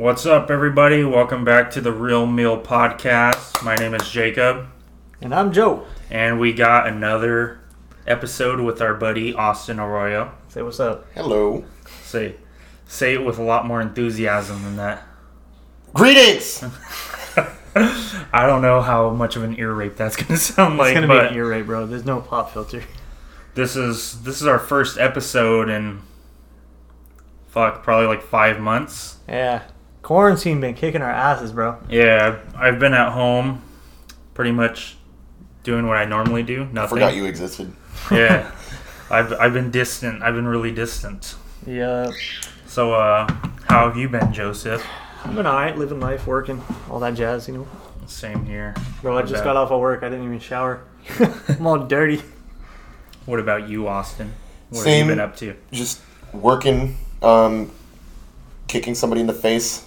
What's up, everybody? Welcome back to the Real Meal Podcast. My name is Jacob, And I'm Joe. and we got another episode with our buddy Austin Arroyo. Say what's up. Hello. Say, say it with a lot more enthusiasm than that. Greetings. I don't know how much of an ear rape that's gonna sound like, It's gonna but be an ear rape, bro. There's no pop filter. this is this is our first episode in fuck probably like five months. Yeah. Quarantine been kicking our asses, bro. Yeah, I've been at home, pretty much doing what I normally do. Nothing. Forgot you existed. yeah, I've I've been distant. I've been really distant. Yeah. So, uh, how have you been, Joseph? I've been alright, living life, working, all that jazz, you know. Same here. Bro, I just bad. got off of work. I didn't even shower. I'm all dirty. What about you, Austin? What Same. have you been up to? Just working, um, kicking somebody in the face,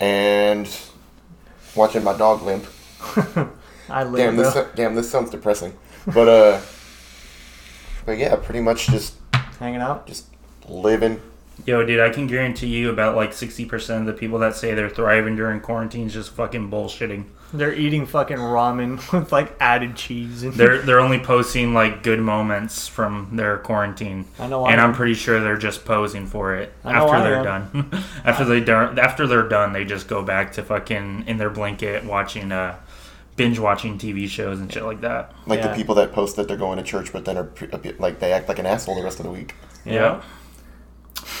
and watching my dog limp. I live, Damn, this damn this sounds depressing. But uh, but yeah, pretty much just Hanging out. just living. Yo, dude, I can guarantee you about like sixty percent of the people that say they're thriving during quarantine is just fucking bullshitting. They're eating fucking ramen with like added cheese and They're they're only posting like good moments from their quarantine. I know I and I'm am. pretty sure they're just posing for it after I they're am. done. after they done after they're done, they just go back to fucking in their blanket watching uh binge watching TV shows and shit like that. Like Yeah. the people that post that they're going to church, but then are pre- a bit- like they act like an asshole the rest of the week. Yeah.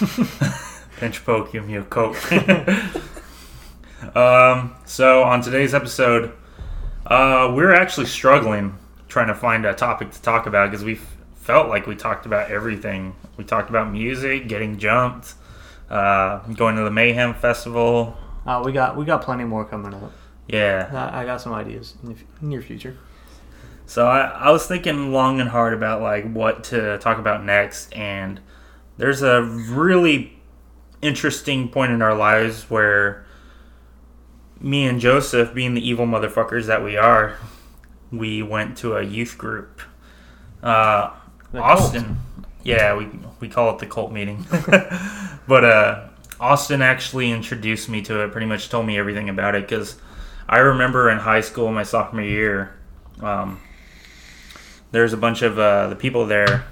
Pinch poke, give me a coke. Um, so on today's episode, uh, we're actually struggling trying to find a topic to talk about because we felt like we talked about everything. We talked about music, getting jumped, uh, going to the Mayhem Festival. Uh, we got we got plenty more coming up. Yeah. I, I got some ideas in the f- near future. So I, I was thinking long and hard about like what to talk about next, and there's a really interesting point in our lives where me and Joseph, being the evil motherfuckers that we are, we went to a youth group. Uh, The cult. Austin, yeah, we we call it the cult meeting, but uh, Austin actually introduced me to it. Pretty much told me everything about it because I remember in high school, my sophomore year. Um, there's a bunch of uh, the people there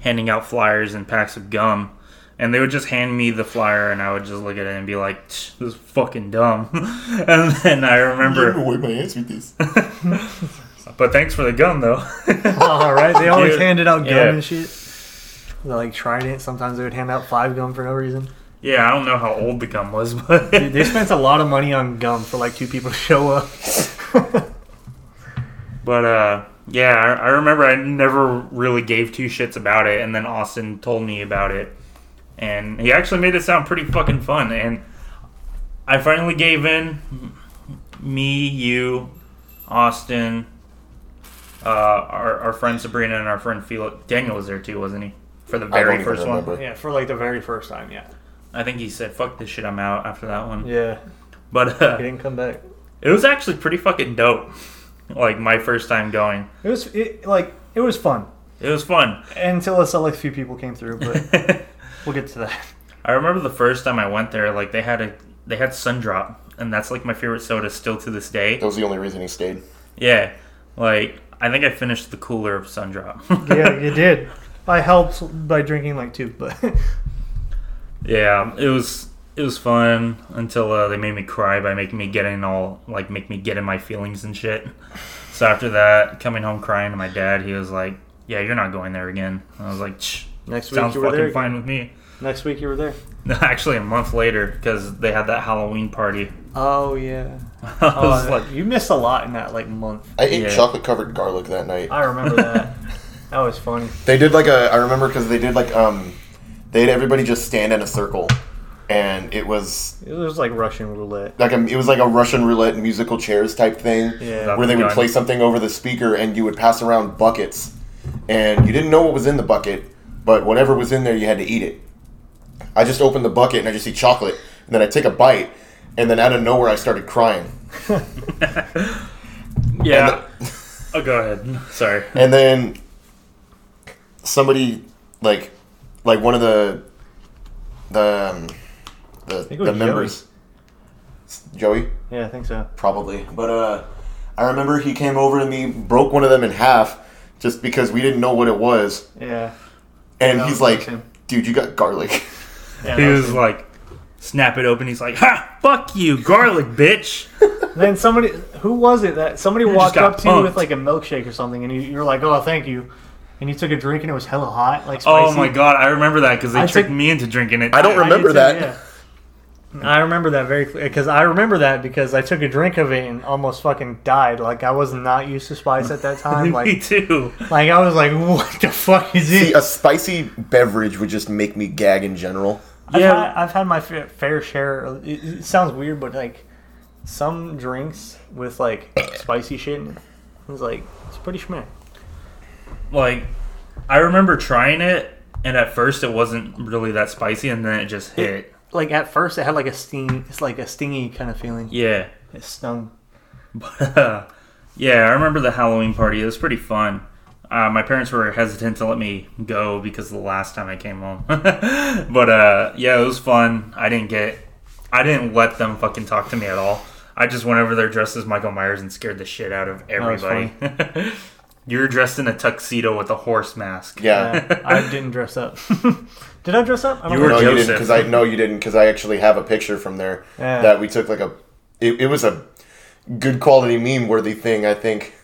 handing out flyers and packs of gum. And they would just hand me the flyer, and I would just look at it and be like, "This is fucking dumb." and then I remember, Wipe my ass with this. but thanks for the gum, though. All right, they always Dude, handed out gum yeah. and shit. They like Trident. Sometimes they would hand out five gum for no reason. yeah, I don't know how old the gum was, but Dude, they spent a lot of money on gum for like two people to show up. But uh, yeah, I, I remember I never really gave two shits about it, and then Austin told me about it, and he actually made it sound pretty fucking fun. And I finally gave in. Me, you, Austin, uh, our, our friend Sabrina, and our friend Felix. Daniel was there too, wasn't he? For the very first one. yeah, for like the very first time. Yeah. I think he said, "Fuck this shit, I'm out." After that one, Yeah. but uh, He didn't come back. it was actually pretty fucking dope. Like my first time going, It was it, like it was fun it was fun. until a select few people came through, but we'll get to that. I remember the first time I went there, like they had a they had Sundrop, and that's like my favorite soda still to this day. That was the only reason he stayed. Yeah, like I think I finished the cooler of Sundrop. yeah, you did. I helped by drinking like two, but yeah, it was it was fun until uh, they made me cry by making me get in all like make me get in my feelings and shit. So after that, coming home crying to my dad, he was like, "Yeah, you're not going there again." I was like, Shh, next week "Sounds you were fucking there. fine with me." Next week you were there. Actually, a month later, because they had that Halloween party. Oh yeah. I was Oh, like, you missed a lot in that like month. I ate Yeah. chocolate covered garlic that night. I remember that. that was funny. They did like a. I remember because they did like um, they had everybody just stand in a circle, and it was It was like Russian roulette. like a. It was like a Russian roulette musical chairs type thing. Yeah. Where they would Gun. play something over the speaker, and you would pass around buckets, and you didn't know what was in the bucket, but whatever was in there, you had to eat it. I just opened the bucket and I just see chocolate, and then I take a bite, and then out of nowhere I started crying. yeah. oh, go ahead. Sorry. and then somebody like like one of the the um, the think it the members. Joey, Yeah, I think so. probably. But uh, I remember he came over and he broke one of them in half just because we didn't know what it was, Yeah. And he's like, "Dude, you got garlic." yeah He that was like, snap it open. He's like, ha, fuck you, garlic, bitch. Then somebody, who was it that somebody just walked got up to you punked. with like a milkshake or something, and you, you were like, "Oh, thank you," and you took a drink and it was hella hot, like oh spicy. Oh my god, I remember that because they I tricked took- me into drinking it. I don't I did remember too, that. yeah. I remember that very because I remember that because I took a drink of it and almost fucking died. Like I was not used to spice at that time. Like me too. like I was like, "What the fuck is See, it?" a spicy beverage would just make me gag in general. I've, Yeah. had, I've had my fair, fair share. It, it sounds weird, but like some drinks with like spicy shit, it, it's like it's pretty schmick. Like, I remember trying it, and at first it wasn't really that spicy, and then it just hit. Like at first, it had like a sting. It's like a stingy kind of feeling. Yeah. It stung. But, uh, yeah, I remember the Halloween party. It was pretty fun. Uh, my parents were hesitant to let me go because the last time I came home. but uh, yeah, it was fun. I didn't get, I didn't let them fucking talk to me at all. I just went over there dressed as Michael Myers and scared the shit out of was everybody. you were dressed in a tuxedo with a horse mask. Yeah. Yeah, I didn't dress up. Did I dress up? I don't You were no, remember. you didn't, Joseph. because I no, you didn't, because I actually have a picture from there Yeah. that we took like a. It, it was a good quality meme worthy thing. I think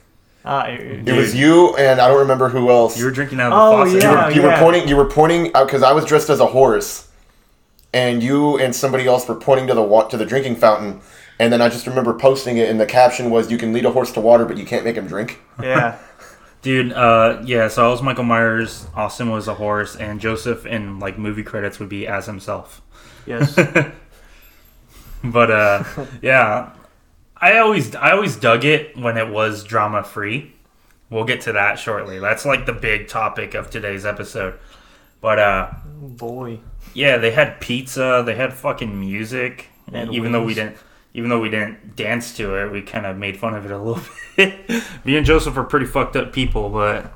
Ah, it- it was you and I don't remember who else. You were drinking out of the Oh, faucet. you were, you were pointing. You were pointing out because I was dressed as a horse, and you and somebody else were pointing to the wa- to the drinking fountain. And then I just remember posting it, and the caption was, "You can lead a horse to water, but you can't make him drink." yeah. Dude, uh, yeah, so I was Michael Myers, Austin was a horse, and Joseph in like movie credits would be as himself. Yes. But uh, yeah, I always I always dug it when it was drama free. We'll get to that shortly. That's like the big topic of today's episode. But uh, Boy. yeah, they had pizza, they had fucking music. And even though we didn't, even though we didn't dance to it, we kind of made fun of it a little bit. Me and Joseph are pretty fucked up people, but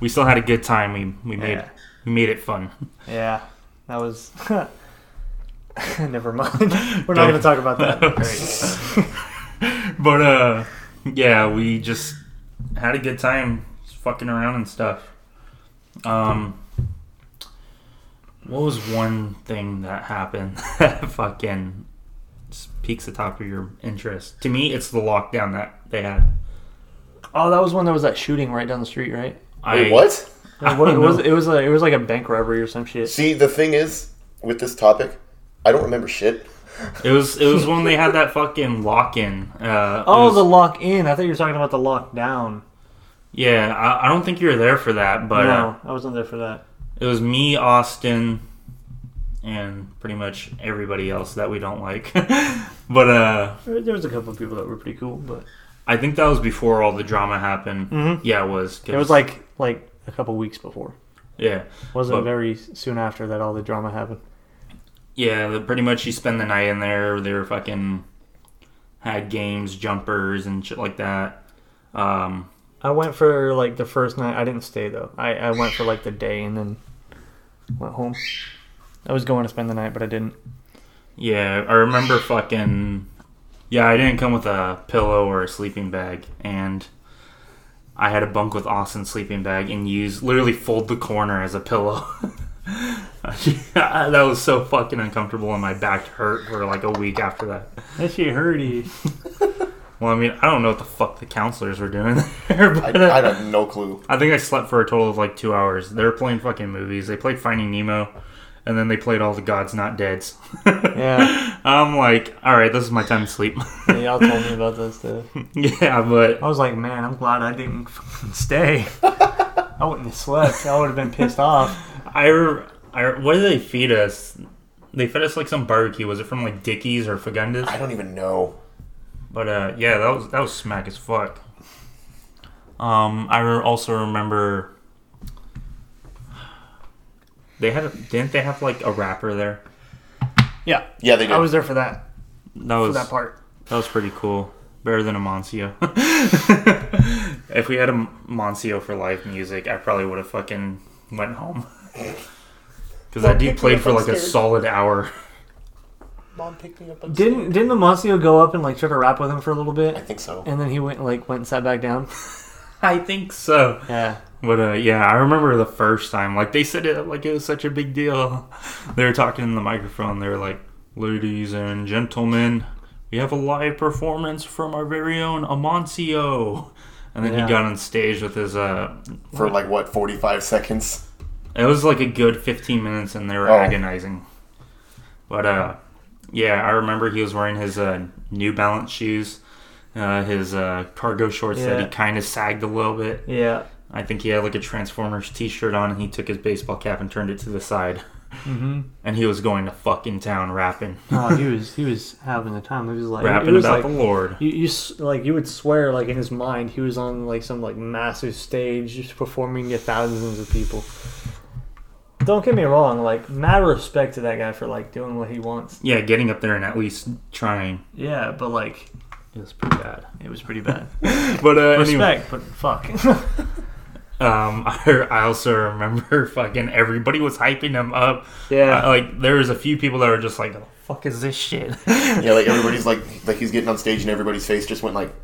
we still had a good time. We we made Yeah. we made it fun. Yeah. That was. Never mind. We're not going to talk about that. But uh yeah we just had a good time fucking around and stuff um what was one thing that happened that fucking just peaks the top of your interest to me it's the lockdown that they had Oh, that was when there was that shooting right down the street, right? Wait, I, what? I It was, it was know. it was a, it was like a bank robbery or some shit. See, the thing is with this topic, I don't remember shit. it was it was when they had that fucking lock-in uh Oh, was- the lock in. I thought you were talking about the lockdown. yeah I, I don't think you were there for that but uh, no, I wasn't there for that. It was me, Austin, and pretty much everybody else that we don't like. but uh There was a couple of people that were pretty cool, but I think that was before all the drama happened. Mhm. Yeah, it was. 'cause- it was like like a couple weeks before. yeah, it wasn't Well- very soon after that all the drama happened. yeah. Pretty much, you spend the night in there. They were fucking had games, jumpers, and shit like that. Um, I went for like the first night. I didn't stay though. I, I went for like the day and then went home. I was going to spend the night, but I didn't. yeah, I remember fucking. Yeah, I didn't come with a pillow or a sleeping bag, and I had a bunk with Austin's sleeping bag and use literally fold the corner as a pillow. that was so fucking uncomfortable, and my back hurt for like a week after that. That shit hurty. Well, I mean, I don't know what the fuck the counselors were doing there, I, but uh, I have no clue. I think I slept for a total of like two hours. They were playing fucking movies. They played Finding Nemo, and then they played all the Gods Not Deads. Yeah. I'm like, all right, this is my time to sleep. yeah, y'all told me about this too. yeah, but I was like, man, I'm glad I didn't fucking stay. I wouldn't have slept. I would have been pissed off. I, I what did they feed us? They fed us like some barbecue. Was it from like Dickey's or Fagundes? I don't even know. But uh, yeah, that was that was smack as fuck. Um, I re- also remember they had a, didn't they have like a rapper there? Yeah, Yeah, they did. I was there for that That for was that part. that was pretty cool. Better than Amancio. if we had a Moncio for live music, I probably would have fucking went home. Because that dude played for like a solid hour. Mom picked me up. on Didn't didn't Amancio go up and like try to rap with him for a little stage. I bit, think so. and then he went like went and sat back down? I think so. Yeah. But uh, yeah, I remember the first time. Like they said it like it was such a big deal. They were talking in the microphone. They were like, "Ladies and gentlemen, we have a live performance from our very own Amancio." And then Yeah. he got on stage with his uh, For like what, 45 seconds? It was like a good 15 minutes and they were Oh. agonizing. But uh yeah, I remember he was wearing his uh, New Balance shoes, uh, his uh, cargo shorts that he kind of sagged a little bit. Yeah. I think he had like a Transformers t-shirt on and he took his baseball cap and turned it to the side. Mm-hmm. And he was going to fucking town rapping. Oh, he was he was having a time. He was like rapping was about like, the Lord. You, you like you would swear like in his mind he was on like some like massive stage just performing to thousands of people. Don't get me wrong, like mad respect to that guy for like doing what he wants. Yeah, getting up there and at least trying. Yeah, but like It was pretty bad. it was pretty bad. But uh, anyway, Respect, but fuck. um, I, I also remember fucking everybody was hyping him up. yeah. Uh, like there was a few people that were just like, "The fuck is this shit?" Yeah, like everybody's like, like he's getting on stage and everybody's face just went like,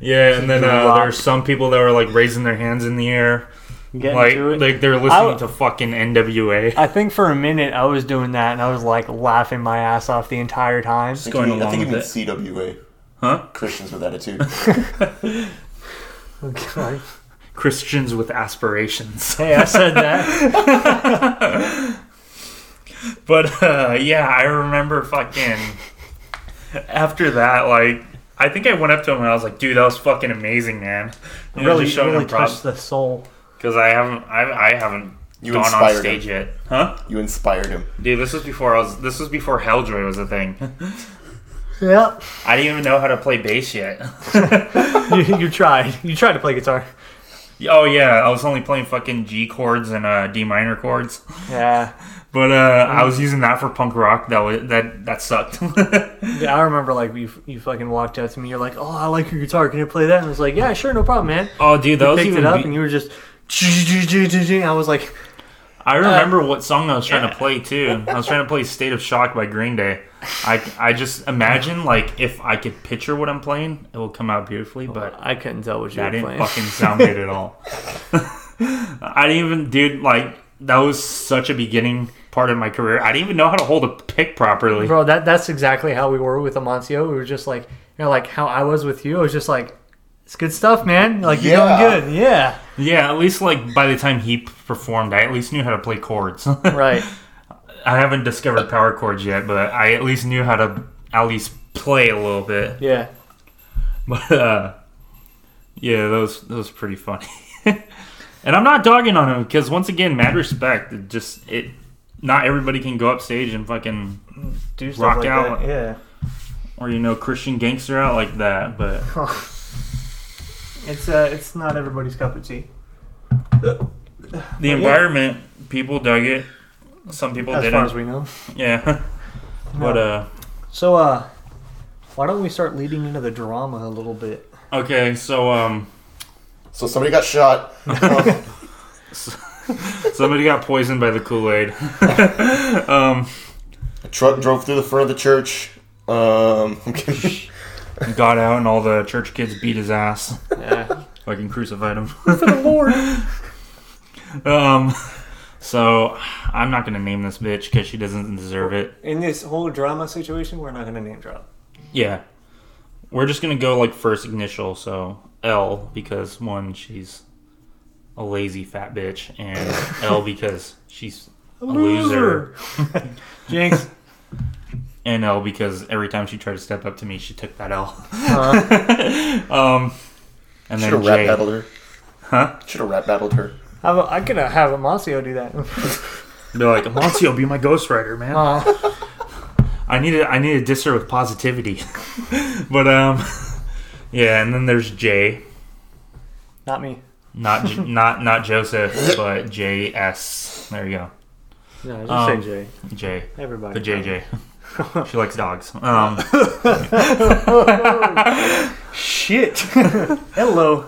yeah, and then uh, there were some people that were like raising their hands in the air, Getting like like they're listening I- to fucking NWA. I think for a minute I was doing that and I was like laughing my ass off the entire time. I think, going you mean, I think you with mean CWA. Huh? Christians with attitude. Okay. Christians with aspirations. Hey, I said that. But uh, yeah, I remember fucking after that, like I think I went up to him and I was like, "Dude, that was fucking amazing, man." You really, just showing really him props touched the soul. because I haven't, I, I haven't You gone on inspired stage him. yet, huh? You inspired him. Dude, this was before I was. This was before Helljoy was a thing. Yeah. I didn't even know how to play bass yet. you, you tried. You tried to play guitar. oh yeah, I was only playing fucking G chords and uh, D minor chords. Yeah. But uh, I was using that for punk rock. That was, that that sucked. Yeah, I remember like you, you fucking walked up to me. You're like, "Oh, I like your guitar. Can you play that?" And I was like, "Yeah, sure, no problem, man." oh, dude, that You was picked even. it up, be- and you were just. I was like, I uh, remember what song I was trying yeah. to play too. I was trying to play "State of Shock" by Green Day. I, I just imagine like if I could picture what I'm playing, it will come out beautifully. But I couldn't tell what you that were didn't playing. fucking sound good at all. I didn't even, dude. Like that was such a beginning part of my career. I didn't even know how to hold a pick properly. Bro, that that's exactly how we were with Amancio. We were just like, you know, like how I was with you. I was just like, it's good stuff, man. Like you're Yeah. doing good. Yeah. Yeah, at least like by the time he performed, I at least knew how to play chords. Right. I haven't discovered power chords yet, but I at least knew how to at least play a little bit. Yeah. But uh, yeah, that was that was pretty funny. and I'm not dogging on him because once again, mad respect. It just it, not everybody can go up stage and fucking Do stuff Rock like out. that. Yeah. or you know Christian gangster out like that. But It's uh, it's not everybody's cup of tea. the environment, people dug it. Some people As didn't. far as we know. yeah. but uh, So uh, why don't we start leading into the drama a little bit? okay, so um, So somebody got shot. Somebody got poisoned by the Kool Aid. um, a truck drove through the front of the church. Um, I'm got out and all the church kids beat his ass. Yeah. Fucking crucified him. For the Lord. Um, so I'm not gonna name this bitch because she doesn't deserve it. In this whole drama situation, we're not gonna name drop. Yeah, we're just gonna go like first initial. So L because one, she's a lazy fat bitch, and L because she's a loser, Jinx. And L because every time she tried to step up to me, she took that L. Uh, Um, and Should then have rap J, battled her. huh? Should have rap battled her. how about, I could uh, have Amancio do that. Be like, Amancio, be my ghostwriter, man. Uh, I need to I need to diss her with positivity. but um yeah, and then there's Jay. not me. Not not not Joseph, but J S. There you go. No, just Um, say Jay. J. Everybody. The JJ. she likes dogs. Um Shit. Hello.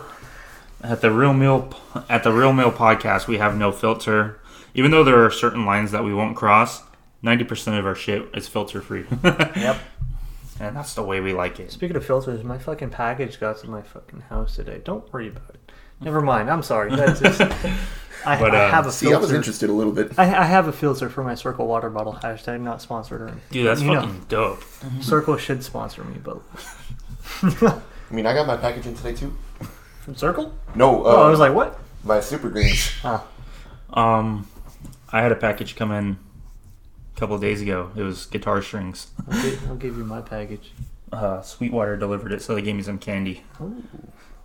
at the Real Meal at the Real Meal podcast we have no filter. Even though there are certain lines that we won't cross, ninety percent of our shit is filter free. Yep. and that's the way we like it. Speaking of filters, my fucking package got to my fucking house today. Don't worry about it. Never mind. I'm sorry. That's just, I, But, I uh, have a filter. See, I was interested a little bit. I, I have a filter for my Cirkul water bottle. Hashtag not sponsored or. Dude, that's You know. fucking dope. Cirkul should sponsor me, but I mean, I got my package in today too. from Cirkul? No, uh, Oh, I was like, what? my super greens. Ah, Um, I had a package come in a couple of days ago. It was guitar strings. I'll, give, I'll give you my package. Uh, Sweetwater delivered it, so they gave me some candy. Ooh.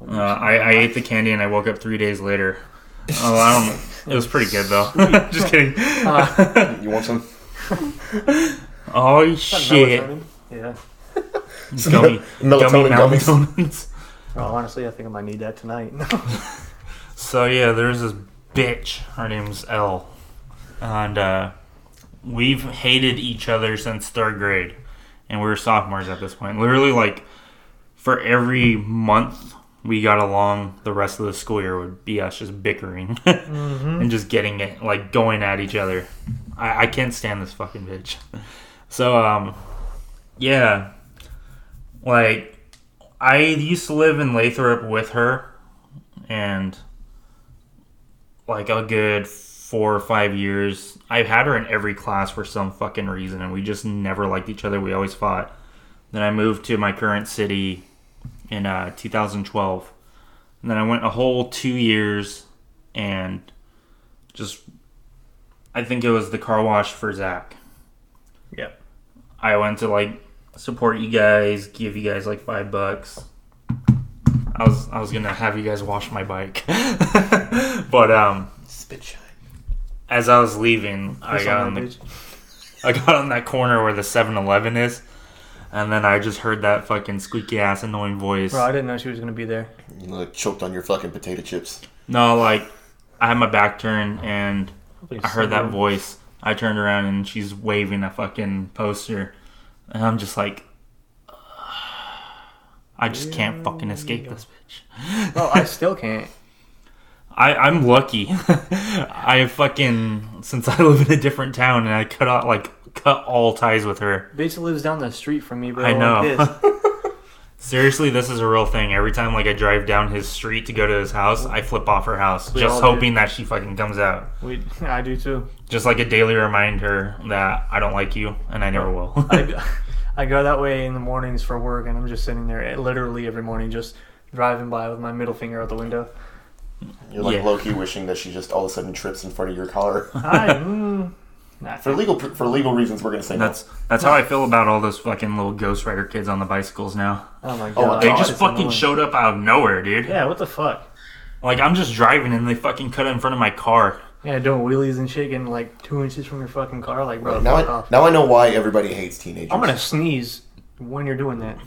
Uh, I, I ate the candy and I woke up three days later. Oh, I don't. Know. It was pretty good though. Just kidding. Ah, You want some? oh shit! Yeah. Gummy, Melatonin gummy gummies. melatonin. Well, honestly, I think I might need that tonight. So yeah, there's this bitch. Her name's Elle, and uh, we've hated each other since third grade, and we were sophomores at this point. Literally, like for every month we got along, the rest of the school year would be us just bickering and just getting it, like going at each other. I, I can't stand this fucking bitch. So um, yeah, like I used to live in Lathrop with her, and like a good four or five years. I've had her in every class for some fucking reason, and we just never liked each other. We always fought. Then I moved to my current city in uh, 2012. And then I went a whole two years and just, I think it was the car wash for Zach. Yep. I went to like support you guys, give you guys like five bucks. I was I was gonna have you guys wash my bike, but um, Spit shine. as I was leaving, I got on on the. I got on that corner where the 7-Eleven is, and then I just heard that fucking squeaky ass annoying voice. Bro, I didn't know she was gonna be there. You like choked on your fucking potato chips. No, like I had my back turned and Probably I heard that someone- voice. I turned around and she's waving a fucking poster, and I'm just like, I just can't fucking escape this bitch. Oh, I still can't. I, I'm lucky. I fucking since I live in a different town and I cut out like cut all ties with her. Bitch lives down the street from me, bro. I know. Seriously, this is a real thing. Every time like I drive down his street to go to his house, I flip off her house, We just all do. hoping that she fucking comes out. we, I do too. Just like a daily reminder that I don't like you and I never will. I, I go that way in the mornings for work, and I'm just sitting there eh, literally every morning, just driving by with my middle finger out the window. You're like Yeah. low key wishing that she just all of a sudden trips in front of your car. I, mm, nah, for legal for legal reasons, we're gonna say no. That's that's how I feel about all those fucking little Ghost Rider kids on the bicycles now. oh my Oh, god, They God, just it's fucking annoying. showed up out of nowhere, dude. Yeah, what the fuck? Like I'm just driving and they fucking cut in front of my car. Yeah, doing wheelies and shit, getting like two inches from your fucking car. Like, bro, now fuck I off. now I know why everybody hates teenagers. I'm gonna sneeze when you're doing that,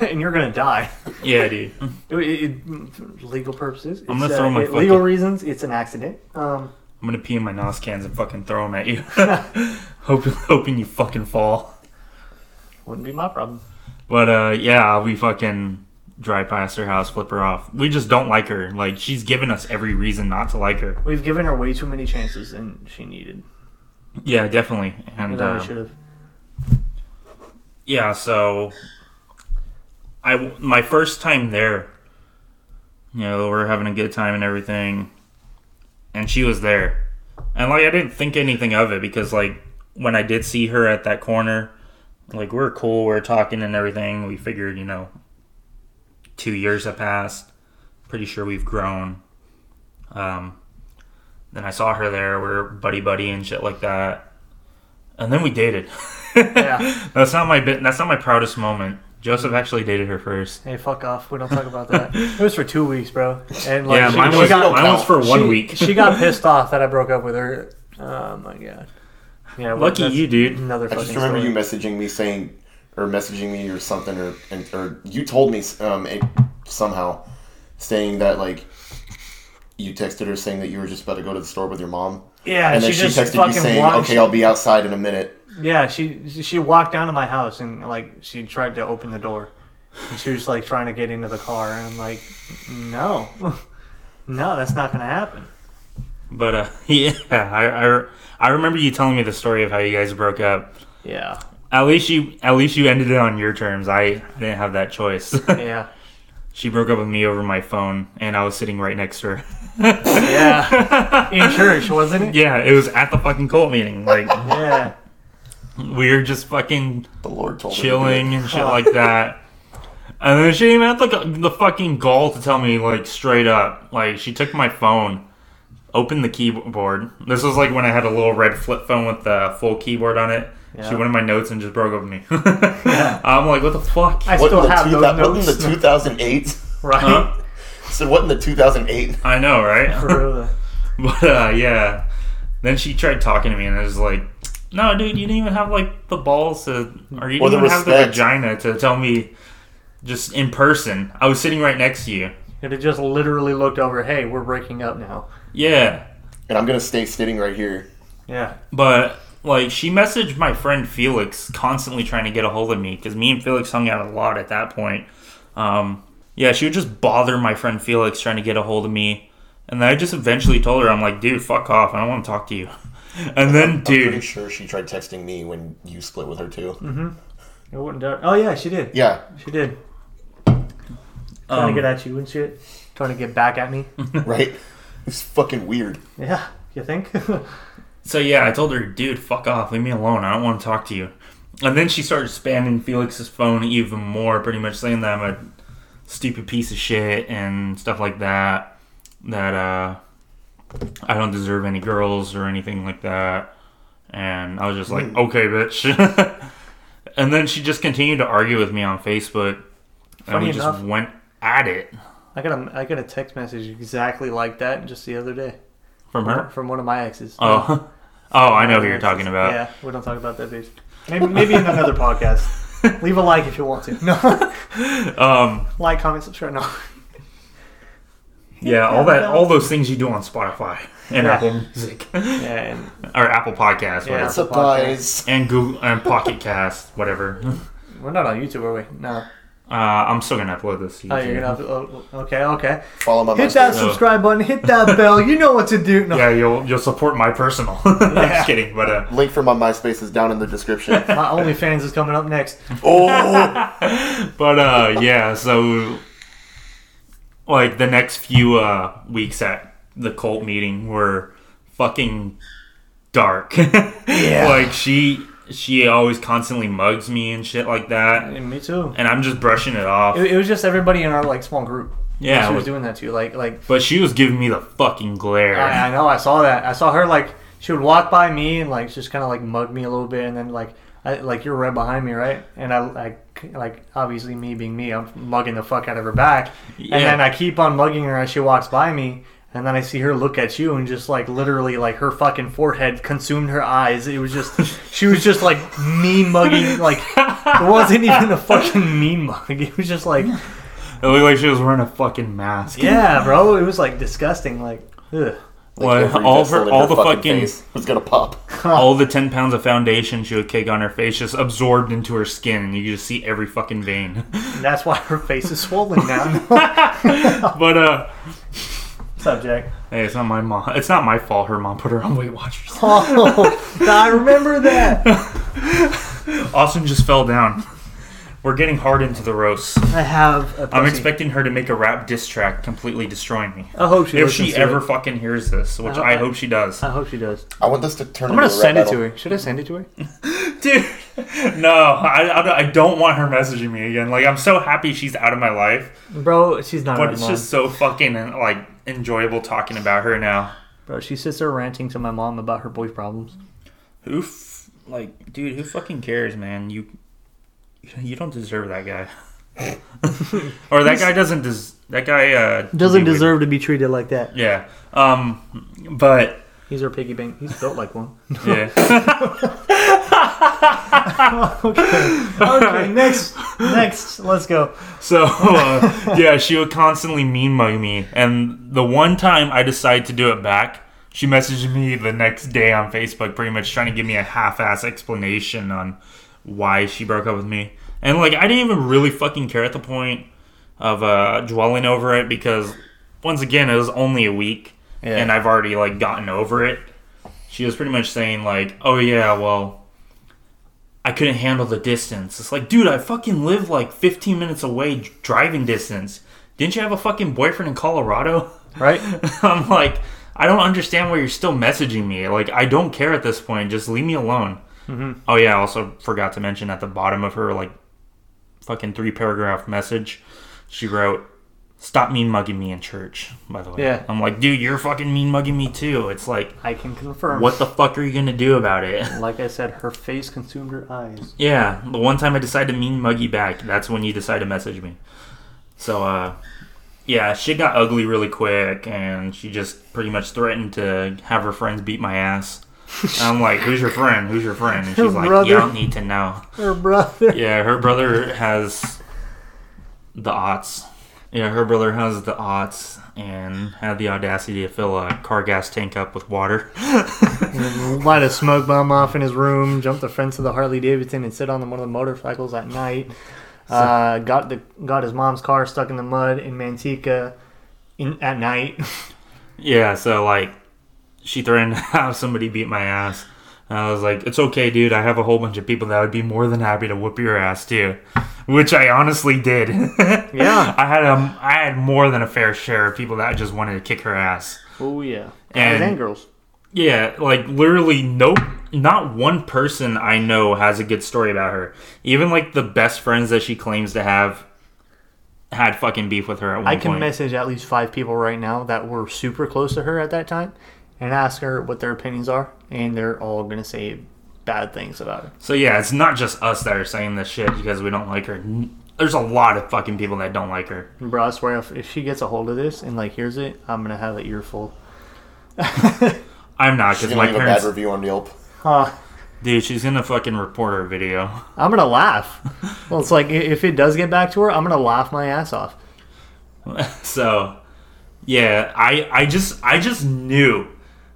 and you're gonna die. Yeah, dude. It, it, it- legal purposes. I'm gonna it's, throw my it- legal reasons. It's an accident. Um, I'm gonna pee in my nos cans and fucking throw them at you. hoping, hoping you fucking fall. wouldn't be my problem. But uh, yeah, we fucking drive past her house, flip her off. We just don't like her. Like she's given us every reason not to like her. We've given her way too many chances than she needed. Yeah, definitely. And uh, should have. yeah, so I my first time there, you know, we're having a good time and everything, and she was there, and like I didn't think anything of it because like when I did see her at that corner, like we are cool, we are talking and everything. We figured, you know, two years have passed. Pretty sure we've grown. Um, then I saw her there. We're buddy buddy and shit like that, and then we dated. Yeah. that's not my bit. That's not my proudest moment. Joseph actually dated her first. Hey, fuck off. We don't talk about that. it was for two weeks, bro. And like, yeah, she, mine she was got, mine was for one she, week. she got pissed off that I broke up with her. Oh my god. Yeah, well, Lucky you, dude. Another I just remember story. you messaging me saying, or messaging me or something, or and, or you told me um it, somehow, saying that like you texted her saying that you were just about to go to the store with your mom, Yeah, and then she she, just texted you saying, "Okay, I'll be outside in a minute." Yeah, she she walked down to my house and like she tried to open the door. And she was like trying to get into the car, and I'm like, no, no, that's not gonna happen. But uh, yeah, I, I I remember you telling me the story of how you guys broke up. Yeah. At least you at least you ended it on your terms. I, I didn't have that choice. Yeah. she broke up with me over my phone, and I was sitting right next to her. Yeah. In church, wasn't it? yeah, it was at the fucking cult meeting. Like Yeah. We were just fucking The Lord told me. to do it. chilling and shit like that. And then she even had the, the fucking gall to tell me like straight up. Like she took my phone, opened the keyboard. This was like when I had a little red flip phone with the full keyboard on it. She went in my notes and just broke up with me. I'm like, what the fuck? I What still have two, those that, what in the 2008? right? Huh? So what in the 2008? I know, right? For. But uh, yeah. Then she tried talking to me, and I was like, "No, dude, you didn't even have like the balls to, or you didn't the even have the respect. vagina to tell me, just in person. I was sitting right next to you. And it had just literally looked over. Hey, we're breaking up now. Yeah, And I'm gonna stay sitting right here. Yeah. but like she messaged my friend Felix, constantly trying to get a hold of me because me and Felix hung out a lot at that point. Um, yeah, she would just bother my friend Felix trying to get a hold of me. And then I just eventually told her, I'm like, dude, fuck off. I don't want to talk to you. And then, dude I'm pretty sure she tried texting me when you split with her too. Mm-hmm. It wouldn't do Oh yeah, she did. Yeah, She did. Trying um, to get at you and shit. Trying to get back at me. right. It's fucking weird. Yeah. You think? So yeah, I told her, dude, fuck off, leave me alone. I don't want to talk to you. And then she started spamming Felix's phone even more, pretty much saying that I'm a stupid piece of shit and stuff like that. That uh, I don't deserve any girls or anything like that. And I was just like, okay, bitch. and then she just continued to argue with me on Facebook, and Funny we just went at it I got a I got a text message exactly like that just the other day from her. from one of my exes. Oh, oh, I know who you're talking about. Yeah, we don't talk about that bitch. Maybe maybe in another podcast. Leave a like if you want to. No, Um, like, comment, subscribe. No. Yeah, all that, all those things you do on Spotify and Yeah. Apple Music and or Apple Podcasts, Yeah. whatever. Surprise. and Google and Pocket Cast, whatever. we're not on YouTube, are we? No. Uh, I'm still gonna upload this. To Oh, you're YouTube. gonna have to. Oh, okay, okay. Follow my Hit that MySpace. subscribe button. Hit that bell. You know what to do. No. Yeah, you'll you'll support my personal. Yeah. just kidding, but uh, Link for my MySpace is down in the description. My OnlyFans is coming up next. oh, but uh, yeah. So like the next few uh weeks at the cult meeting were fucking dark. Yeah. like she she always constantly mugs me and shit like that, And me too. and I'm just brushing it off. It, it was just everybody in our like small group. Yeah, she was was- doing that too. Like, like But she was giving me the fucking glare. I, I know. I saw that. I saw her like she would walk by me and like just kind of like mug me a little bit, and then like I like you're right behind me, right? And I like like obviously me being me, I'm mugging the fuck out of her back, Yeah. and then I keep on mugging her as she walks by me. And then I see her look at you and just like literally like her fucking forehead consumed her eyes. It was just she was just like mean mugging like it wasn't even a fucking mean mug. It was just like It looked like she was wearing a fucking mask. yeah, bro. It was like disgusting. Like ugh. Like, every all her- all her the fucking- face was gonna pop. All the 10 pounds of foundation she would kick on her face just absorbed into her skin, and you just see every fucking vein. And that's why her face is swollen now. but, uh, Subject. hey, it's not my mom. It's not my fault her mom put her on Weight Watchers. Oh, I remember that. Austin just fell down. We're getting hard into the roast. I have. A I'm expecting her to make a rap diss track completely destroying me. I hope she. If listens she to ever it. fucking hears this, which I- I I- hope she does. I hope she does. I want this to turn. I'm gonna into a rap send it battle. to her. Should I send it to her? Dude, no, I, I, I don't want her messaging me again. Like, I'm so happy she's out of my life, Bro, she's not. but my it's just so fucking, like, enjoyable talking about her now. Bro, she sits there ranting to my mom about her boy's problems. Who, f- like, dude, who fucking cares, man? You, you don't deserve that guy. or that guy doesn't des- that guy uh Doesn't he would- deserve to be treated like that. Yeah. Um but He's her piggy bank. He's built like one. yeah. okay. Okay. Next. Next. Let's go. So uh, yeah, she would constantly mean mug me, and the one time I decided to do it back, she messaged me the next day on Facebook, pretty much trying to give me a half-ass explanation on why she broke up with me, and like I didn't even really fucking care at the point of uh, dwelling over it because once again it was only a week, Yeah. and I've already like gotten over it. She was pretty much saying like, "Oh yeah, well, I couldn't handle the distance." It's like, dude, I fucking live like 15 minutes away driving distance. Didn't you have a fucking boyfriend in Colorado? right? I'm like, I don't understand why you're still messaging me. Like, I don't care at this point. Just leave me alone. Mm-hmm. Oh yeah, I also forgot to mention at the bottom of her like fucking three paragraph message, she wrote, "Stop mean mugging me in church." By the way, Yeah. I'm like, dude, you're fucking mean mugging me too. It's like, I can confirm. what the fuck are you gonna do about it? Like I said, her face consumed her eyes. Yeah, the one time I decided to mean muggy back, that's when you decide to message me. So, uh, yeah, shit got ugly really quick, and she just pretty much threatened to have her friends beat my ass. I'm like, who's your friend? Who's your friend? And she's Her like, brother. you don't need to know. Her brother. Yeah, her brother has the aughts. Yeah, her brother has the aughts and had the audacity to fill a car gas tank up with water. Light a smoke bomb off in his room, jump the fence of the Harley Davidson, and sit on one of the motorcycles at night. Uh, got the got his mom's car stuck in the mud in Manteca in, at night. Yeah, so like she threatened to have somebody beat my ass. And I was like, "It's okay, dude. I have a whole bunch of people that would be more than happy to whoop your ass too," which I honestly did. Yeah. I had a I had more than a fair share of people that just wanted to kick her ass. oh yeah, And- and girls. Yeah, like literally, no, not one person I know has a good story about her. Even like the best friends that she claims to have had fucking beef with her at one I can point. message at least five people right now that were super close to her at that time, and ask her what their opinions are, and they're all gonna say bad things about her. So yeah, it's not just us that are saying this shit because we don't like her. There's a lot of fucking people that don't like her. Bro, I swear, if, if she gets a hold of this and like hears it, I'm gonna have an earful. I'm not because gonna my leave a bad review on Yelp. Huh. dude, she's gonna fucking report our video. I'm gonna laugh. well, it's like if it does get back to her, I'm gonna laugh my ass off. so yeah, I I just I just knew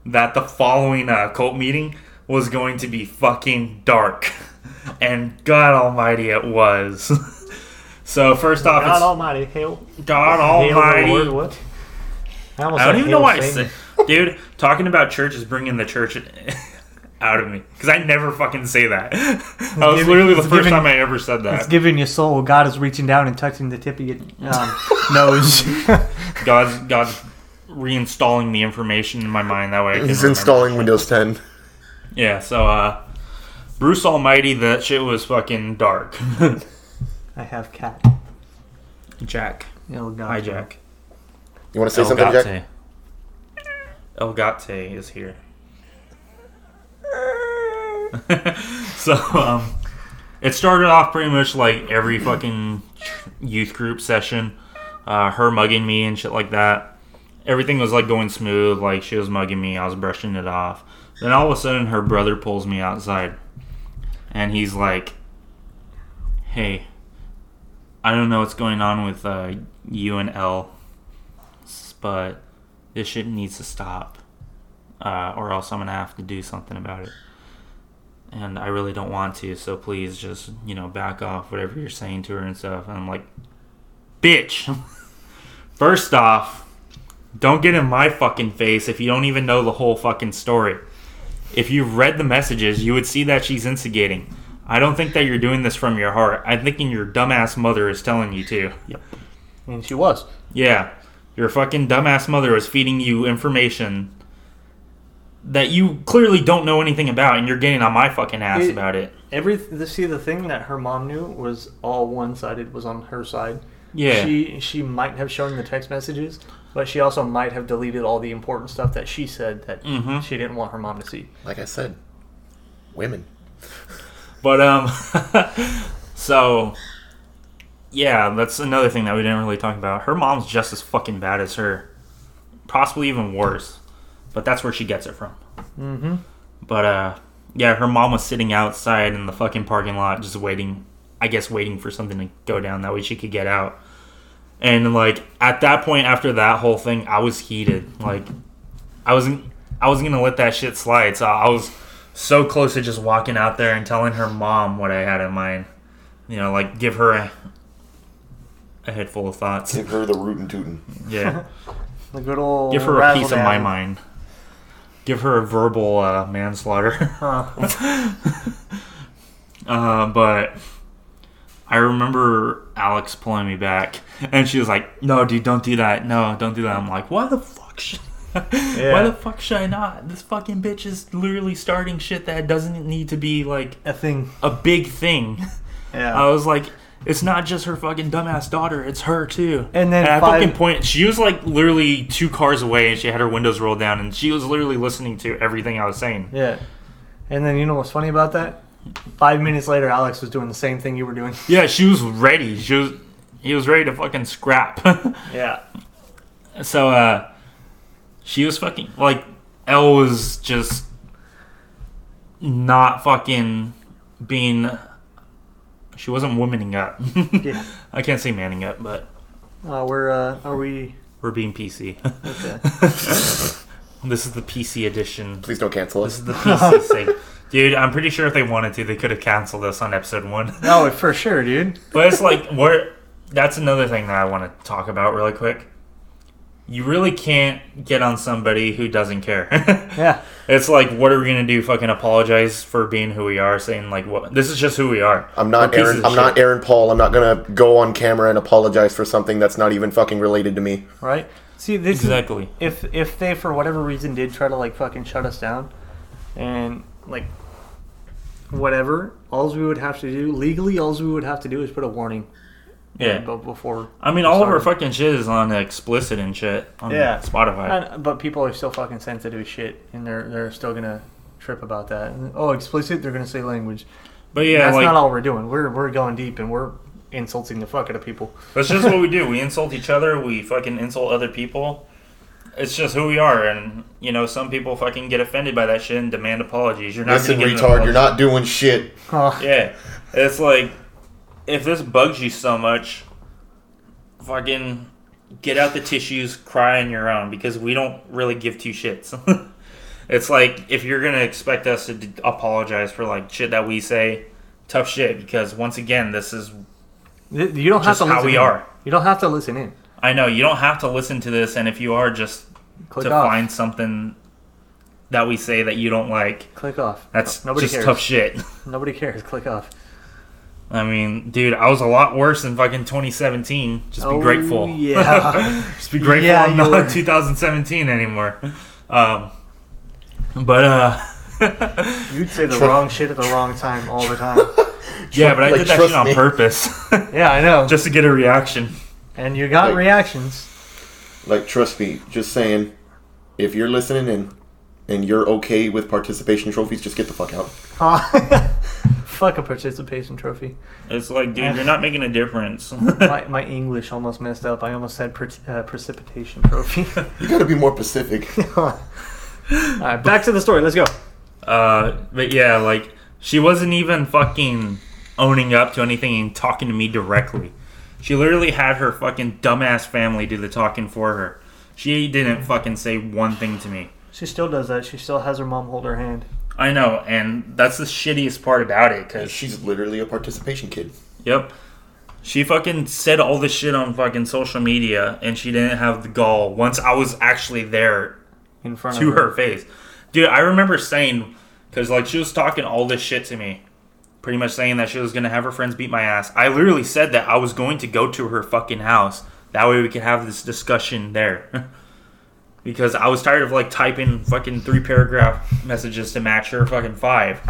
that the following uh, cult meeting was going to be fucking dark, and God Almighty, it was. so first off, God Almighty, hail, God hail Almighty. Lord, what? I, almost I don't even know why I Satan. say, dude. Talking about church is bringing the church out of me because I never fucking say that. That was giving- literally the first giving- time I ever said that. It's giving your soul. God is reaching down and touching the tip of your um, nose. God's God's reinstalling the information in my mind that way. I can He's remember. installing Windows 10. Yeah. So, uh, Bruce Almighty, that shit was fucking dark. I have cat. Jack. God. Hi, Jack. You want to say El something, Jack? Gatte. El Gatte is here. so, um, it started off pretty much like every fucking youth group session. Uh, her mugging me and shit like that. Everything was like going smooth. Like she was mugging me, I was brushing it off. Then all of a sudden, her brother pulls me outside, and he's like, "Hey, I don't know what's going on with uh, you and L, but this shit needs to stop, uh, or else I'm gonna have to do something about it." And I really don't want to, so please just you know back off whatever you're saying to her and stuff. And I'm like, bitch. First off, don't get in my fucking face if you don't even know the whole fucking story. If you've read the messages, you would see that she's instigating. I don't think that you're doing this from your heart. I'm thinking your dumbass mother is telling you to. Yeah. And she was. Yeah, your fucking dumbass mother was feeding you information that you clearly don't know anything about, and you're getting on my fucking ass It- about it. Every see the thing that her mom knew was all one sided was on her side. Yeah, She she might have shown the text messages, but she also might have deleted all the important stuff that she said that Mhm. she didn't want her mom to see. Like I said, women. But um, so yeah, that's another thing that we didn't really talk about. Her mom's just as fucking bad as her, possibly even worse. But that's where she gets it from. Mm-hmm. But uh, yeah, her mom was sitting outside in the fucking parking lot, just waiting. I guess waiting for something to go down that way she could get out. And like at that point, after that whole thing, I was heated. Like I wasn't, I wasn't gonna let that shit slide. So I was so close to just walking out there and telling her mom what I had in mind. You know, like give her a, a head full of thoughts. Give her the rootin' tootin'. Yeah. The good old Give her a piece of my mind. Give her a verbal uh, manslaughter. Uh, but I remember Alex pulling me back, and she was like, "No, dude, don't do that. No, don't do that." I'm like, "Why the fuck should? Why the fuck should I not? This fucking bitch is literally starting shit that doesn't need to be like A thing. a big thing." Yeah. I was like, "It's not just her fucking dumbass daughter; it's her too." And then I five- fucking point. She was like literally two cars away, and she had her windows rolled down, and she was literally listening to everything I was saying. yeah. And then you know what's funny about that? Five minutes later, Alex was doing the same thing you were doing. Yeah, she was ready. She was. He was ready to fucking scrap. Yeah. So uh she was fucking like Elle was just not fucking being she wasn't womaning up. Yeah. I can't say manning up, but Uh, we're uh, are we? we're being PC. Okay. this is the PC edition. Please don't cancel This is the PC thing. Dude, I'm pretty sure if they wanted to, they could have canceled us on episode one. no, for sure, dude. But it's like what that's another thing that I want to talk about really quick. You really can't get on somebody who doesn't care. Yeah. It's like, what are we gonna do? Fucking apologize for being who we are? Saying like, what? This is just who we are. I'm not We're pieces Aaron. of I'm not. Aaron Paul. I'm not gonna go on camera and apologize for something that's not even fucking related to me. Right. See, this is Exactly. if if they for whatever reason did try to like fucking shut us down, and like whatever, all we would have to do legally, all we would have to do is put a warning. Yeah. But before. I mean, all of our fucking shit is on explicit and shit on Yeah. Spotify. And, but people are still fucking sensitive as shit, and they're they're still gonna trip about that. And, oh, explicit, they're gonna say language. But yeah, That's like not all we're doing. We're we're going deep, and we're insulting the fuck out of people. that's just what we do. We insult each other. We fucking insult other people. It's just who we are, and you know, some people fucking get offended by that shit and demand apologies. You're not Listen, gonna get an retard, apology. you're not doing shit. Oh, Yeah, it's like if this bugs you so much, fucking get out the tissues, cry on your own because we don't really give two shits. it's like if you're gonna expect us to d- apologize for like shit that we say, tough shit. Because once again, this is you don't have to how listen we in. are. You don't have to listen in. I know you don't have to listen to this, and if you are, just Click to off. find something that we say that you don't like. Click off. That's nobody just cares. tough shit. Nobody cares. Click off. I mean, dude, I was a lot worse in fucking 2017. Just be Oh, grateful. yeah. Just be grateful Yeah, I'm not 2017 anymore. Um, but uh, You'd say the wrong shit at the wrong time all the time. yeah, but I Like, did that shit on me. purpose, yeah, I know. just to get a reaction. And you got Like- reactions. Like, trust me. Just saying, if you're listening in and you're okay with participation trophies, just get the fuck out. Fuck a participation trophy. It's like, dude, you're not making a difference. My, my English almost messed up. I almost said per, uh, precipitation trophy. You gotta be more Pacific. all right, back to the story. Let's go. uh, but yeah, like she wasn't even fucking owning up to anything and talking to me directly. She literally had her fucking dumbass family do the talking for her. She didn't mm. fucking say one thing to me. She still does that. She still has her mom hold her hand. I know, and that's the shittiest part about it, cause She's literally a participation kid. Yep. She fucking said all this shit on fucking social media, and she didn't have the gall once I was actually there In front to of her face. Dude, I remember saying, because like she was talking all this shit to me, pretty much saying that she was gonna have her friends beat my ass. I literally said that I was going to go to her fucking house. That way we could have this discussion there. because I was tired of like typing fucking three paragraph messages to match her fucking five.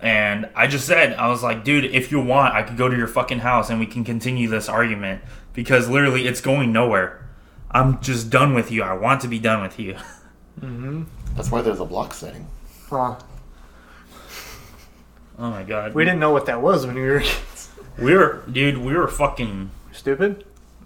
And I just said, I was like, dude, if you want, I could go to your fucking house and we can continue this argument because literally it's going nowhere. I'm just done with you. I want to be done with you. Mm-hmm. That's why there's a block setting. Huh. Oh my god. We didn't know what that was when we were kids. We were, dude, we were fucking, Stupid?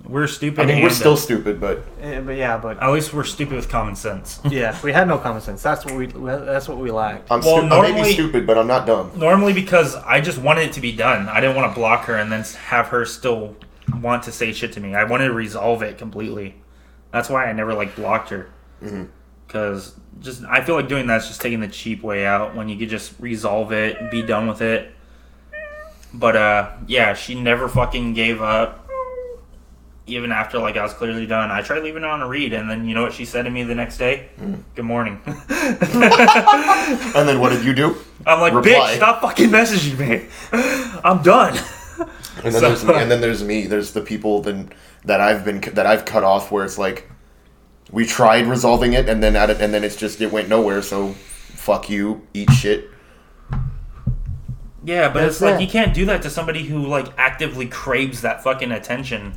we are stupid. I mean, we're and, still uh, stupid, but Eh, but yeah, but At least we're stupid with common sense. yeah, we had no common sense. That's what we. That's what we lacked. I'm, Well, stu- I may normally- be stupid, but I'm not dumb. Normally, because I just wanted it to be done. I didn't want to block her and then have her still want to say shit to me. I wanted to resolve it completely. That's why I never like blocked her. Because just I feel like doing that's just taking the cheap way out when you could just resolve it, be done with it. But uh, yeah, she never fucking gave up. even after like I was clearly done, I tried leaving it on a read, and then you know what she said to me the next day? Good morning. And then what did you do? I'm like, Reply. bitch, stop fucking messaging me. I'm done. And then So- there's me, and then there's me. There's the people then that I've been that I've cut off where it's like we tried resolving it and then at it and then it's just it went nowhere. So fuck you, eat shit. Yeah, but That's it's like it. you can't do that to somebody who like actively craves that fucking attention.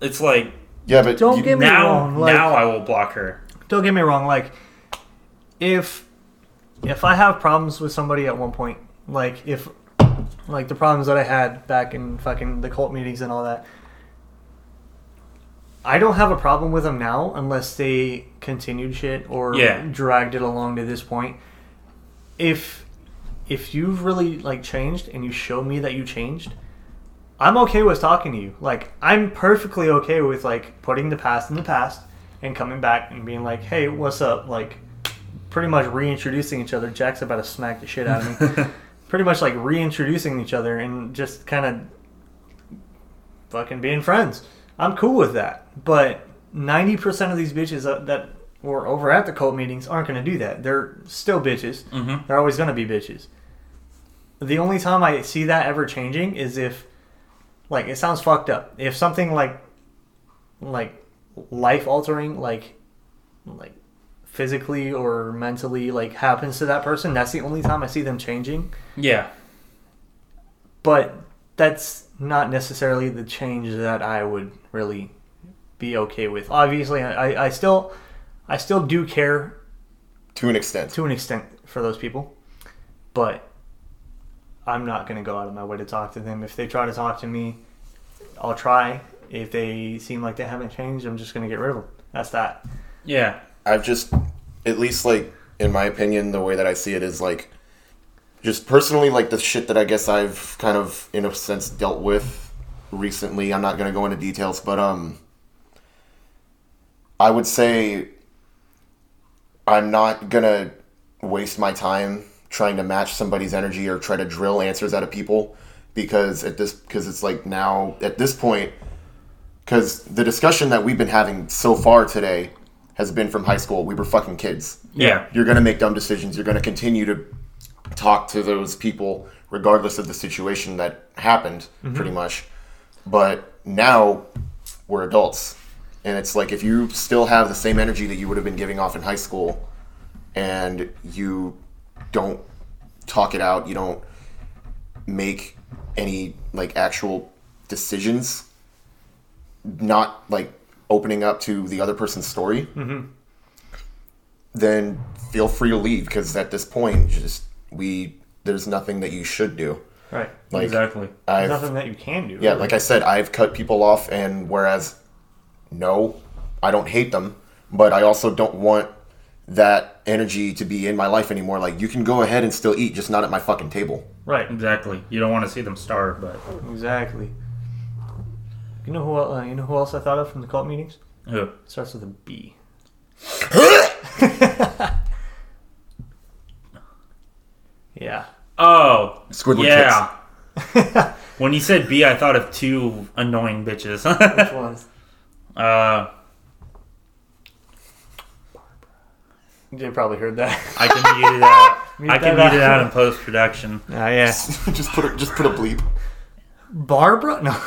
It's like Yeah, but Don't you, get me now, wrong, like- now I will block her. don't get me wrong like if if i have problems with somebody at one point like if like the problems that i had back in fucking the cult meetings and all that i don't have a problem with them now unless they continued shit or Yeah. dragged it along to this point if if you've really like changed and you show me that you changed I'm okay with talking to you. Like I'm perfectly okay with like putting the past in the past and coming back and being like, "Hey, what's up?" Like pretty much reintroducing each other. Jack's about to smack the shit out of me. pretty much like reintroducing each other and just kind of fucking being friends. I'm cool with that. But 90% of these bitches that, were over at the cult meetings aren't going to do that. They're still bitches. Mhm. They're always going to be bitches. The only time I see that ever changing is if like it sounds fucked up. If something like like life altering like like physically or mentally like happens to that person, that's the only time I see them changing. Yeah, But that's not necessarily the change that I would really be okay with. Obviously, I, I still I still do care to an extent. to an extent for those people, but I'm not going to go out of my way to talk to them. If they try to talk to me, I'll try. If they seem like they haven't changed, I'm just going to get rid of them. That's that. yeah, I've just, at least like in my opinion, the way that I see it is like, just personally like the shit that I guess I've kind of in a sense dealt with recently. I'm not gonna go into details, but um, I would say I'm not gonna waste my time trying to match somebody's energy or try to drill answers out of people because at this because it's like now at this point because the discussion that we've been having so far today has been from high school. We were fucking kids. yeah, You're going to make dumb decisions. You're going to continue to talk to those people regardless of the situation that happened, mm-hmm. pretty much. But now we're adults. And it's like if you still have the same energy that you would have been giving off in high school and you don't talk it out, you don't make any like actual decisions not like opening up to the other person's story, mm-hmm. then feel free to leave because at this point, just we there's nothing that you should do. Right. Like exactly. There's I've nothing that you can do. yeah, really. like I said, I've cut people off, and whereas no, I don't hate them, but I also don't want that energy to be in my life anymore. Like you can go ahead and still eat, just not at my fucking table. Right. Exactly. You don't want to see them starve, but Exactly. You know who? Uh, you know who else I thought of from the cult meetings? Who? It starts with a B. yeah. Oh, Squidward yeah. when you said B, I thought of two annoying bitches. Which ones? uh, You probably heard that. I can mute it out. Mute I can that mute it out. out in post production. Ah, yeah. just put a, just put a bleep. Barbara? No.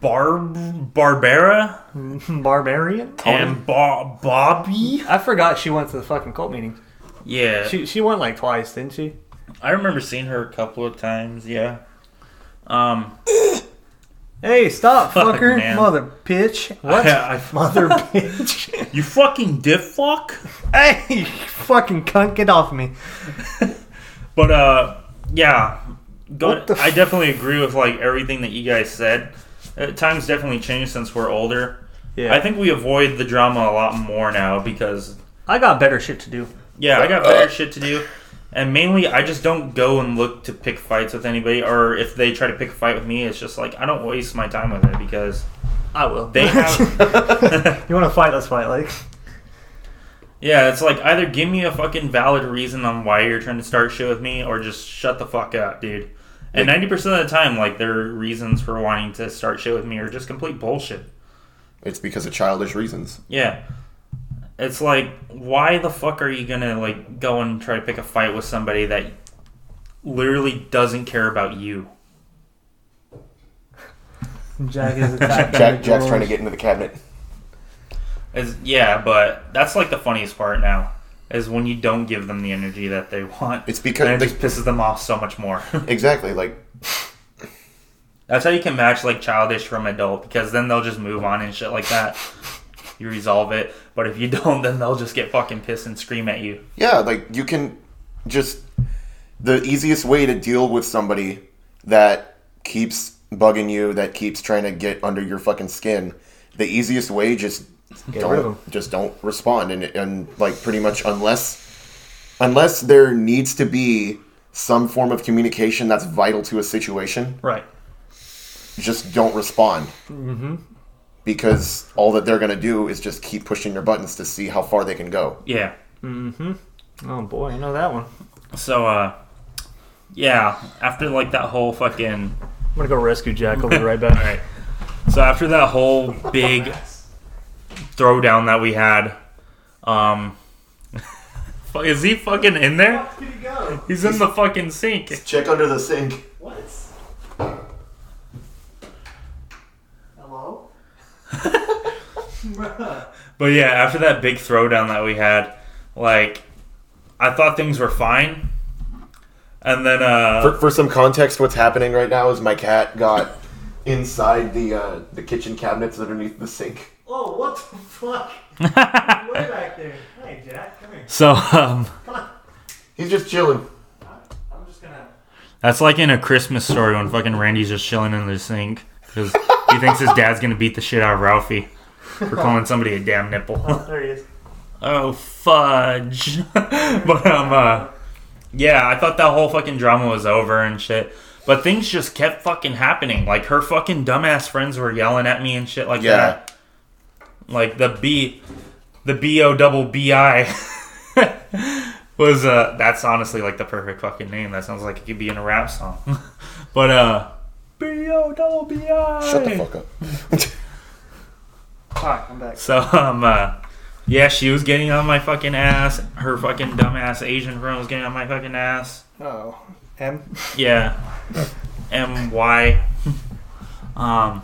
Barb, Barbara, Barbarian? and Bo- Bobby. I forgot she went to the fucking cult meetings. Yeah, She she went like twice, didn't she? I remember seeing her a couple of times. Yeah. Um, Hey, stop, Fuck, fucker, man. mother bitch. What? I- I- mother bitch. you fucking diff fuck. hey, you fucking cunt, get off me. But uh, yeah, go, What the I f- definitely agree with like everything that you guys said. Uh, times definitely changed since we're older. Yeah. I think we avoid the drama a lot more now because I got better shit to do. yeah, I got better shit to do. And mainly, I just don't go and look to pick fights with anybody, or if they try to pick a fight with me, it's just like I don't waste my time with it because I will. they have. you want to fight? Let's fight. Like, yeah, it's like either give me a fucking valid reason on why you're trying to start shit with me, or just shut the fuck up, dude. And ninety percent of the time, like their reasons for wanting to start shit with me are just complete bullshit. It's because of childish reasons. Yeah. It's like, why the fuck are you gonna like go and try to pick a fight with somebody that literally doesn't care about you? Jack is attacking Jack the Jack's trying to get into the cabinet. Is yeah, but that's like the funniest part now is when you don't give them the energy that they want. It's because and it the- just pisses them off so much more. Exactly. Like that's how you can match like childish from adult because then they'll just move on and shit like that. You resolve it, but if you don't, then they'll just get fucking pissed and scream at you. yeah, like you can just the easiest way to deal with somebody that keeps bugging you, that keeps trying to get under your fucking skin. The easiest way just Get rid of don't 'em. just don't respond and and like pretty much unless unless there needs to be some form of communication that's vital to a situation, Right. just don't respond. Mm-hmm. Because all that they're gonna do is just keep pushing your buttons to see how far they can go. Yeah. Mm-hmm. Oh boy, I know that one. So uh, yeah. After like that whole fucking I'm gonna go rescue Jack. I'll be right back. Alright. So after that whole big throwdown that we had, um, is he fucking in there? Did he go? He's in the fucking sink. Check under the sink. What? Hello? But yeah, after that big throwdown that we had, like, I thought things were fine, and then uh, For, for some context, what's happening right now is my cat got inside the uh, the kitchen cabinets underneath the sink. Oh, what the fuck? Way back there. Hey, Jack, come here. so um, He's just chilling. I'm just gonna. that's like in a Christmas story when fucking Randy's just chilling in the sink because he thinks his dad's gonna beat the shit out of Ralphie for calling somebody a damn nipple. There he is. Oh fudge! but um, uh, yeah, I thought that whole fucking drama was over and shit. But things just kept fucking happening. Like her fucking dumbass friends were yelling at me and shit like Yeah. that. Like the B, the B O double B I was uh. That's honestly like the perfect fucking name. That sounds like it could be in a rap song. but uh, B O double B I. Shut the fuck up. Hi, I'm back. So um uh, yeah, she was getting on my fucking ass. Her fucking dumbass Asian friend was getting on my fucking ass. Oh, M. Yeah. M Y. um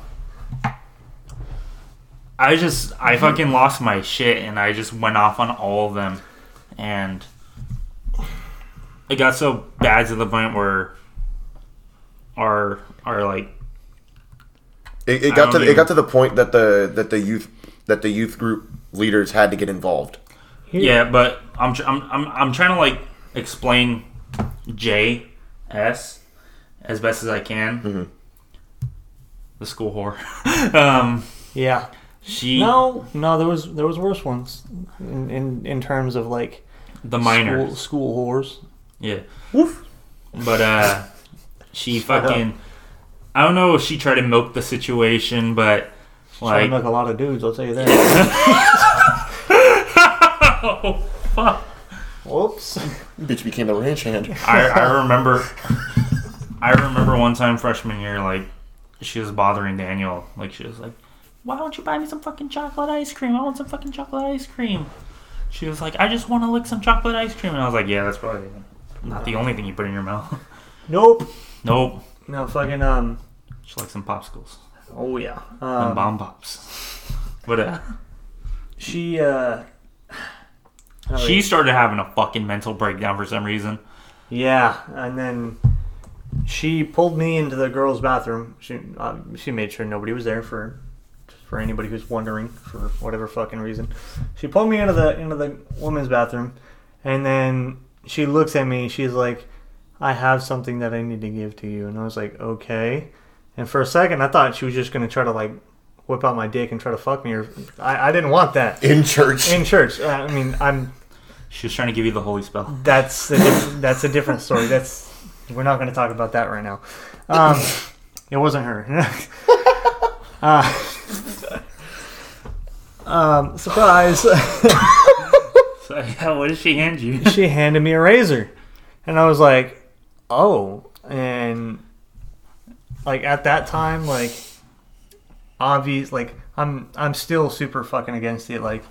I just I fucking lost my shit and I just went off on all of them and it got so bad to the point where our our like It, it got to don't the, it got to the point that the that the youth that the youth group leaders had to get involved. Yeah, but I'm, tr- I'm I'm I'm trying to like explain J S as best as I can. The school whore. um, Yeah. she No, no, there was there was worse ones in in, in terms of like the minor. school, school whores. Yeah, Woof. but uh, she fucking. I don't know if she tried to milk the situation, but Trying like, to make a lot of dudes, I'll tell you that. oh fuck. Whoops. Bitch became the ranch hand. I, I remember I remember one time freshman year, like she was bothering Daniel. Like she was like, Why don't you buy me some fucking chocolate ice cream? I want some fucking chocolate ice cream. She was like, I just want to lick some chocolate ice cream. And I was like, Yeah, that's probably not the only thing you put in your mouth. Nope. nope. No fucking um. She likes some popsicles. Oh yeah. and Um, bomb pops. But uh, she uh. she started having a fucking mental breakdown for some reason. Yeah, and then she pulled me into the girls' bathroom. She uh, she made sure nobody was there for for anybody who's wondering for whatever fucking reason. She pulled me into the into the women's bathroom, and then she looks at me. She's like, "I have something that I need to give to you," and I was like, "Okay." And for a second, I thought she was just gonna try to like whip out my dick and try to fuck me, or I, I didn't want that In church. in church. Uh, I mean, I'm She was trying to give you the holy spell. that's a diff- that's a different story. That's we're not going to talk about that right now. Um, it wasn't her. uh, um, surprise! So yeah, what did she hand you? she handed me a razor, and I was like, "Oh!" And like at that time, like obvious. Like I'm I'm still super fucking against it. Like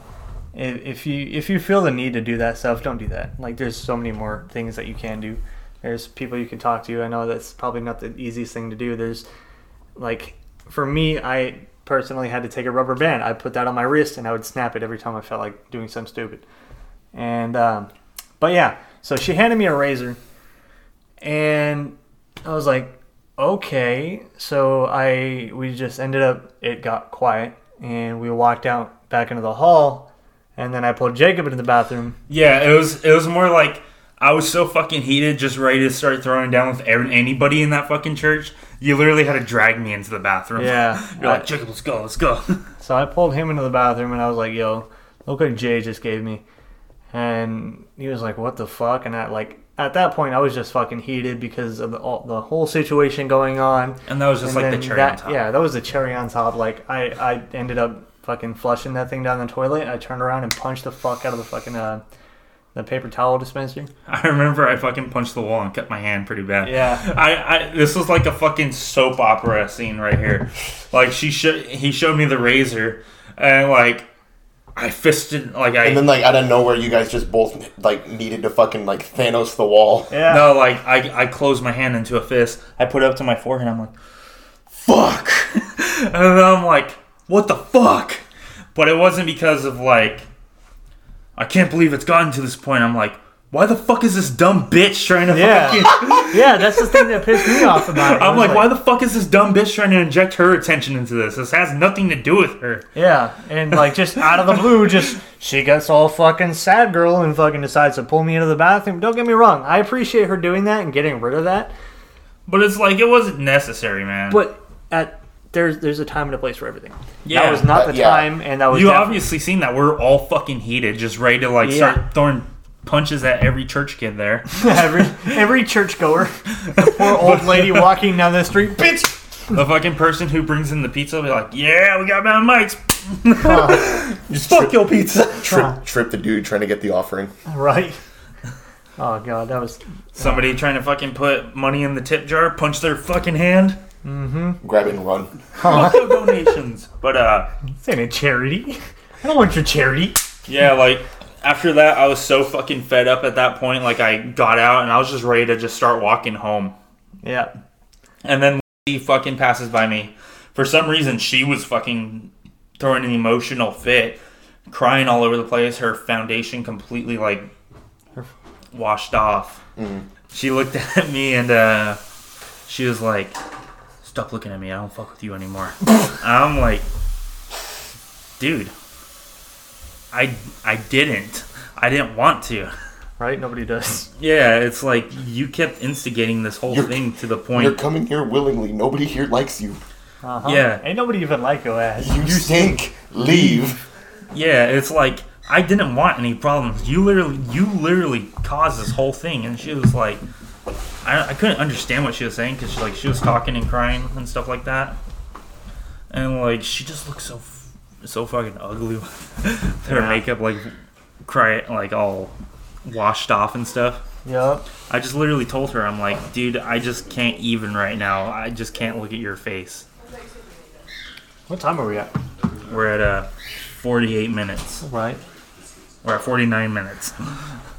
if, if you if you feel the need to do that stuff, don't do that. Like there's so many more things that you can do. There's people you can talk to. I know that's probably not the easiest thing to do. There's like for me, I personally had to take a rubber band. I put that on my wrist and I would snap it every time I felt like doing something stupid. And um, but yeah, so she handed me a razor, and I was like, okay. So I we just ended up. It got quiet, and we walked out back into the hall, and then I pulled Jacob into the bathroom. Yeah, it was it was more like I was so fucking heated, just ready to start throwing down with anybody in that fucking church. You literally had to drag me into the bathroom. Yeah, You're like, Jacob, let's go, let's go. So I pulled him into the bathroom and I was like, "Yo, look what Jay just gave me," and he was like, "What the fuck?" And I like at that point I was just fucking heated because of the, all, the whole situation going on. And that was just And like the cherry that, on top. Yeah, that was the cherry on top. Like I, I ended up fucking flushing that thing down the toilet. I turned around and punched the fuck out of the fucking uh, the paper towel dispenser. I remember I fucking punched the wall and cut my hand pretty bad. Yeah. I, I this was like a fucking soap opera scene right here. Like she showed he showed me the razor and like I fisted like I And then like out of nowhere, you guys just both like needed to fucking like Thanos the wall. Yeah. no like I I closed my hand into a fist. I put it up to my forehead. I'm like, fuck, and then I'm like, what the fuck? But it wasn't because of like I can't believe it's gotten to this point. I'm like. Why the fuck is this dumb bitch trying to Yeah. fucking yeah, that's the thing that pissed me off about it. I'm It was like, why the fuck is this dumb bitch trying to inject her attention into this? This has nothing to do with her. Yeah, and like just out of the blue, just she gets all fucking sad girl and fucking decides to pull me into the bathroom. Don't get me wrong, I appreciate her doing that and getting rid of that, But it's like it wasn't necessary, man. but at there's there's a time and a place for everything. Yeah. that was not Uh, the yeah. time, and that was you definitely- obviously seen that we're all fucking heated, just ready to like Yeah. start throwing punches at every church kid there. every every churchgoer, the poor old lady walking down the street, bitch. the fucking person who brings in the pizza will be like, "Yeah, we got Mountain Mike's. Just Fuck trip, your pizza." trip, trip the dude trying to get the offering. Right. Oh god, that was Somebody trying to fucking put money in the tip jar, punch their fucking hand. Grab it and run. Fuck your donations. But uh, this ain't a charity. I don't want your charity. Yeah, like after that, I was so fucking fed up at that point. Like I got out and I was just ready to just start walking home. Yeah. And then he fucking passes by me. For some reason, she was fucking throwing an emotional fit, crying all over the place. Her foundation completely like washed off. She looked at me and uh, she was like, "Stop looking at me. I don't fuck with you anymore." I'm like, dude, I I didn't. I didn't want to. Right. Nobody does. Yeah, it's like you kept instigating this whole You're- thing to the point. You're coming here willingly. Nobody here likes you. Uh-huh. Yeah. Ain't nobody even like your ass. You stink. Leave. Yeah, it's like I didn't want any problems. You literally, you literally caused this whole thing, and she was like, I, I couldn't understand what she was saying because she like she was talking and crying and stuff like that, and like she just looked so f- so fucking ugly her Yeah. makeup like cry like all washed off and stuff. Yup. I just literally told her, I'm like, dude, I just can't even right now. I just can't look at your face. What time are we at? We're at uh, 48 minutes. Right. We're at 49 minutes.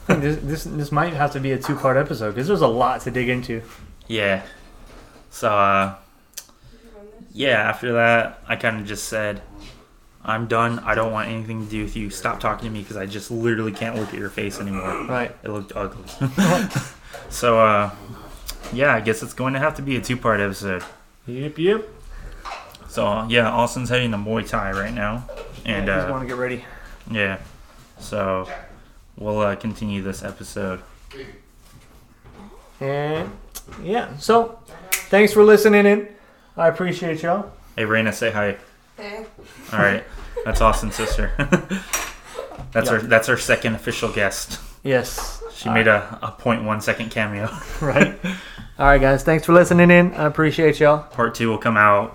This, this this might have to be a two part episode because there's a lot to dig into. Yeah. So, uh, yeah, after that, I kind of just said, I'm done. I don't want anything to do with you. Stop talking to me because I just literally can't look at your face anymore. Right. It looked ugly. so, uh, yeah, I guess it's going to have to be a two part episode. Yep. Yep. So, yeah, Austin's heading to Muay Thai right now. And, I just uh, want to get ready. yeah. So, we'll uh, continue this episode. And yeah. So, thanks for listening in. I appreciate y'all. Hey, Raina, say hi. Hey. All right, that's Austin's sister. that's Yeah. our that's our second official guest. Yes. She made a, a 0.1 second cameo. Right. All right, guys. Thanks for listening in. I appreciate y'all. Part two will come out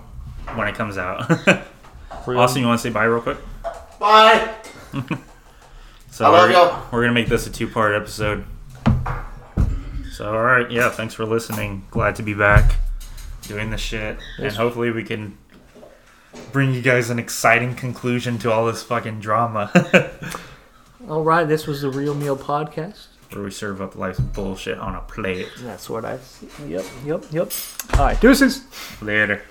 when it comes out. Austin, you want to say bye real quick? Bye. So I love we're, y'all. we're gonna make this a two part episode. So all right, yeah, thanks for listening. Glad to be back doing this shit, and hopefully we can bring you guys an exciting conclusion to all this fucking drama. All right, this was the Real Meal podcast. Where we serve up life's bullshit on a plate. That's what I. Yep, yep, yep. All right, deuces. Later.